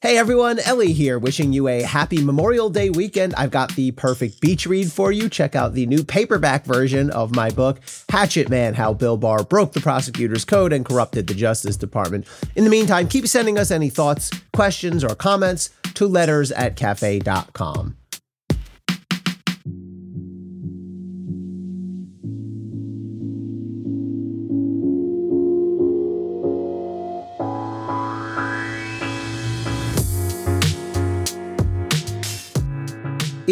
Hey everyone, Elie here, wishing you a happy Memorial Day weekend. I've got the perfect beach read for you. Check out the new paperback version of my book, Hatchet Man How Bill Barr Broke the Prosecutor's Code and Corrupted the Justice Department. In the meantime, keep sending us any thoughts, questions, or comments to letters at cafe.com.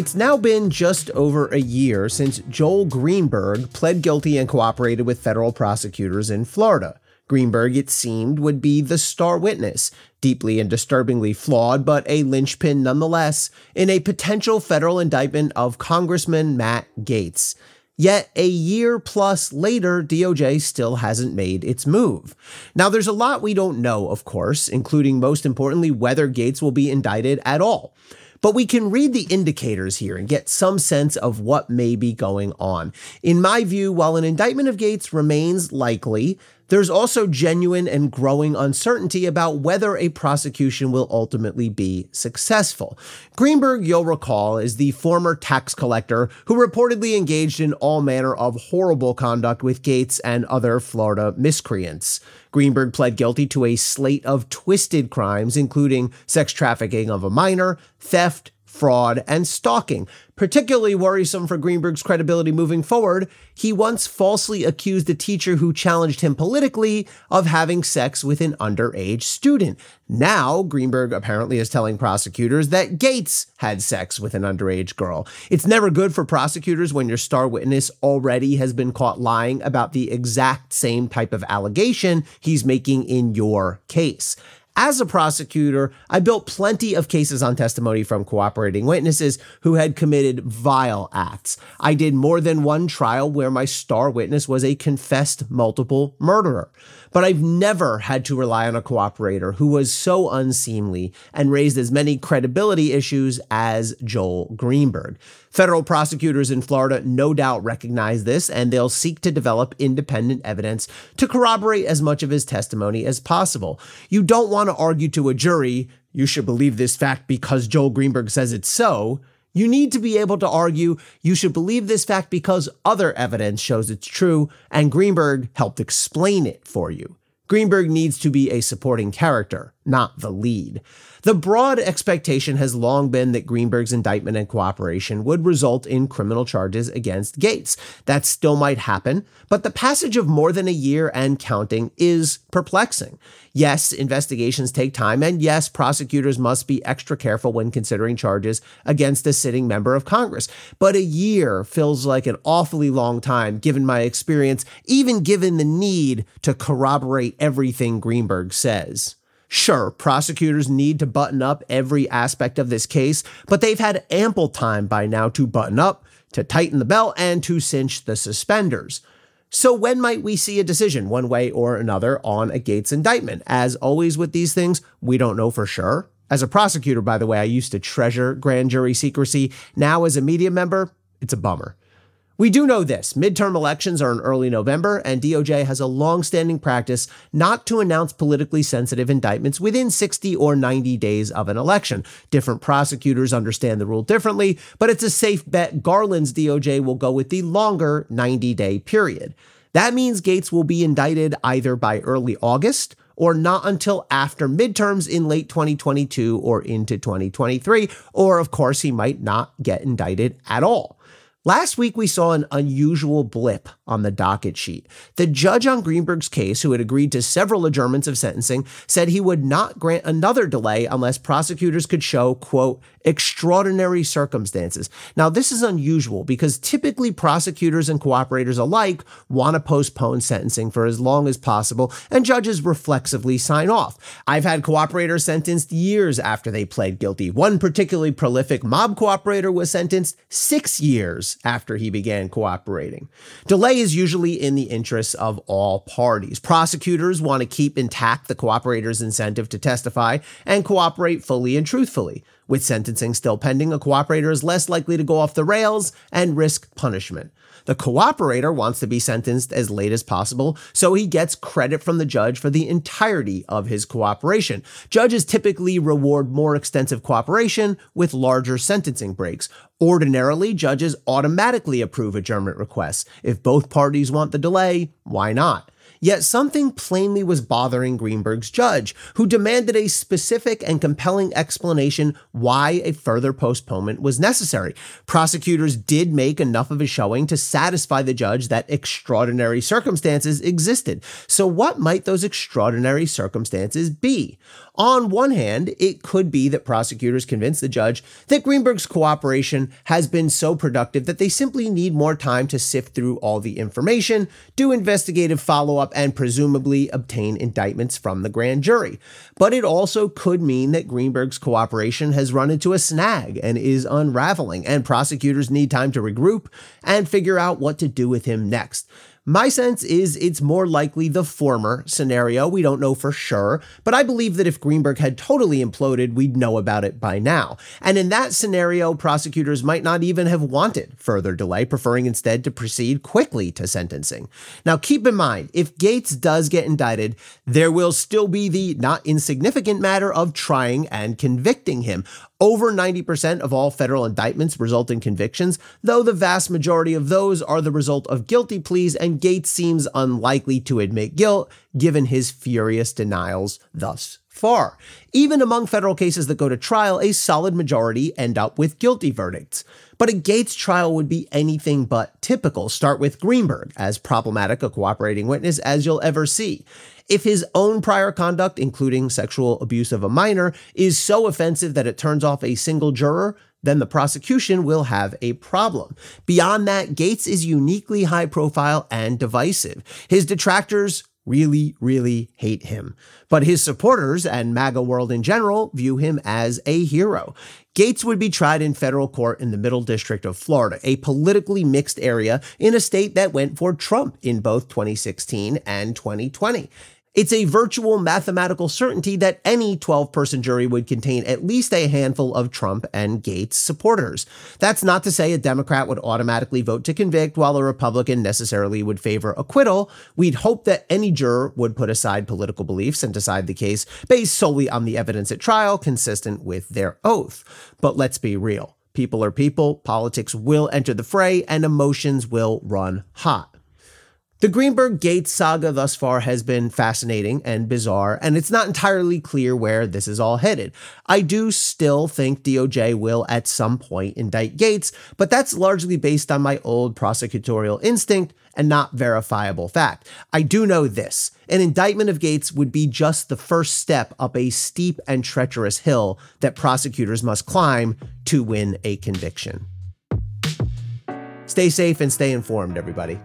It's now been just over a year since Joel Greenberg pled guilty and cooperated with federal prosecutors in Florida. Greenberg, it seemed, would be the star witness, deeply and disturbingly flawed, but a linchpin nonetheless, in a potential federal indictment of Congressman Matt Gaetz. Yet a year plus later, DOJ still hasn't made its move. Now, there's a lot we don't know, of course, including most importantly, whether Gaetz will be indicted at all. But we can read the indicators here and get some sense of what may be going on. In my view, while an indictment of Gaetz remains likely, there's also genuine and growing uncertainty about whether a prosecution will ultimately be successful. Greenberg, you'll recall, is the former tax collector who reportedly engaged in all manner of horrible conduct with Gaetz and other Florida miscreants. Greenberg pled guilty to a slate of twisted crimes, including sex trafficking of a minor, theft, fraud, and stalking. Particularly worrisome for Greenberg's credibility moving forward, he once falsely accused a teacher who challenged him politically of having sex with an underage student. Now, Greenberg apparently is telling prosecutors that Gaetz had sex with an underage girl. It's never good for prosecutors when your star witness already has been caught lying about the exact same type of allegation he's making in your case. As a prosecutor, I built plenty of cases on testimony from cooperating witnesses who had committed vile acts. I did more than one trial where my star witness was a confessed multiple murderer. But I've never had to rely on a cooperator who was so unseemly and raised as many credibility issues as Joel Greenberg. Federal prosecutors in Florida no doubt recognize this, and they'll seek to develop independent evidence to corroborate as much of his testimony as possible. You don't want to argue to a jury, you should believe this fact because Joel Greenberg says it's so. You need to be able to argue you should believe this fact because other evidence shows it's true, and Greenberg helped explain it for you. Greenberg needs to be a supporting character, not the lead. The broad expectation has long been that Greenberg's indictment and cooperation would result in criminal charges against Gaetz. That still might happen, but the passage of more than a year and counting is perplexing. Yes, investigations take time, and yes, prosecutors must be extra careful when considering charges against a sitting member of Congress. But a year feels like an awfully long time given my experience, even given the need to corroborate everything Greenberg says. Sure, prosecutors need to button up every aspect of this case, but they've had ample time by now to button up, to tighten the belt, and to cinch the suspenders. So, when might we see a decision, one way or another, on a Gaetz indictment? As always with these things, we don't know for sure. As a prosecutor, by the way, I used to treasure grand jury secrecy. Now, as a media member, it's a bummer. We do know this midterm elections are in early November, and DOJ has a long standing practice not to announce politically sensitive indictments within 60 or 90 days of an election. Different prosecutors understand the rule differently, but it's a safe bet Garland's DOJ will go with the longer 90 day period. That means Gaetz will be indicted either by early August or not until after midterms in late 2022 or into 2023, or of course, he might not get indicted at all. Last week, we saw an unusual blip on the docket sheet. The judge on Greenberg's case, who had agreed to several adjournments of sentencing, said he would not grant another delay unless prosecutors could show, quote, extraordinary circumstances. Now, this is unusual because typically prosecutors and cooperators alike want to postpone sentencing for as long as possible, and judges reflexively sign off. I've had cooperators sentenced years after they pled guilty. One particularly prolific mob cooperator was sentenced six years after he began cooperating. Delay is usually in the interests of all parties. Prosecutors want to keep intact the cooperator's incentive to testify and cooperate fully and truthfully. With sentencing still pending, a cooperator is less likely to go off the rails and risk punishment. The cooperator wants to be sentenced as late as possible, so he gets credit from the judge for the entirety of his cooperation. Judges typically reward more extensive cooperation with larger sentencing breaks. Ordinarily, judges automatically approve adjournment requests. If both parties want the delay, why not? Yet something plainly was bothering Greenberg's judge, who demanded a specific and compelling explanation why a further postponement was necessary. Prosecutors did make enough of a showing to satisfy the judge that extraordinary circumstances existed. So, what might those extraordinary circumstances be? On one hand, it could be that prosecutors convinced the judge that Greenberg's cooperation has been so productive that they simply need more time to sift through all the information, do investigative follow up, and presumably obtain indictments from the grand jury. But it also could mean that Greenberg's cooperation has run into a snag and is unraveling, and prosecutors need time to regroup and figure out what to do with him next. My sense is it's more likely the former scenario. We don't know for sure, but I believe that if Greenberg had totally imploded, we'd know about it by now. And in that scenario, prosecutors might not even have wanted further delay, preferring instead to proceed quickly to sentencing. Now, keep in mind, if Gaetz does get indicted, there will still be the not insignificant matter of trying and convicting him. Over 90% of all federal indictments result in convictions, though the vast majority of those are the result of guilty pleas, and Gaetz seems unlikely to admit guilt given his furious denials thus far. Even among federal cases that go to trial, a solid majority end up with guilty verdicts. But a Gaetz trial would be anything but typical. Start with Greenberg, as problematic a cooperating witness as you'll ever see. If his own prior conduct, including sexual abuse of a minor, is so offensive that it turns off a single juror, then the prosecution will have a problem. Beyond that, Gaetz is uniquely high profile and divisive. His detractors really, really hate him. But his supporters and MAGA world in general view him as a hero. Gaetz would be tried in federal court in the Middle District of Florida, a politically mixed area in a state that went for Trump in both 2016 and 2020. It's a virtual mathematical certainty that any 12 person jury would contain at least a handful of Trump and Gaetz supporters. That's not to say a Democrat would automatically vote to convict while a Republican necessarily would favor acquittal. We'd hope that any juror would put aside political beliefs and decide the case based solely on the evidence at trial consistent with their oath. But let's be real. People are people, politics will enter the fray, and emotions will run hot. The Greenberg Gaetz saga thus far has been fascinating and bizarre, and it's not entirely clear where this is all headed. I do still think DOJ will at some point indict Gaetz, but that's largely based on my old prosecutorial instinct and not verifiable fact. I do know this an indictment of Gaetz would be just the first step up a steep and treacherous hill that prosecutors must climb to win a conviction. Stay safe and stay informed, everybody.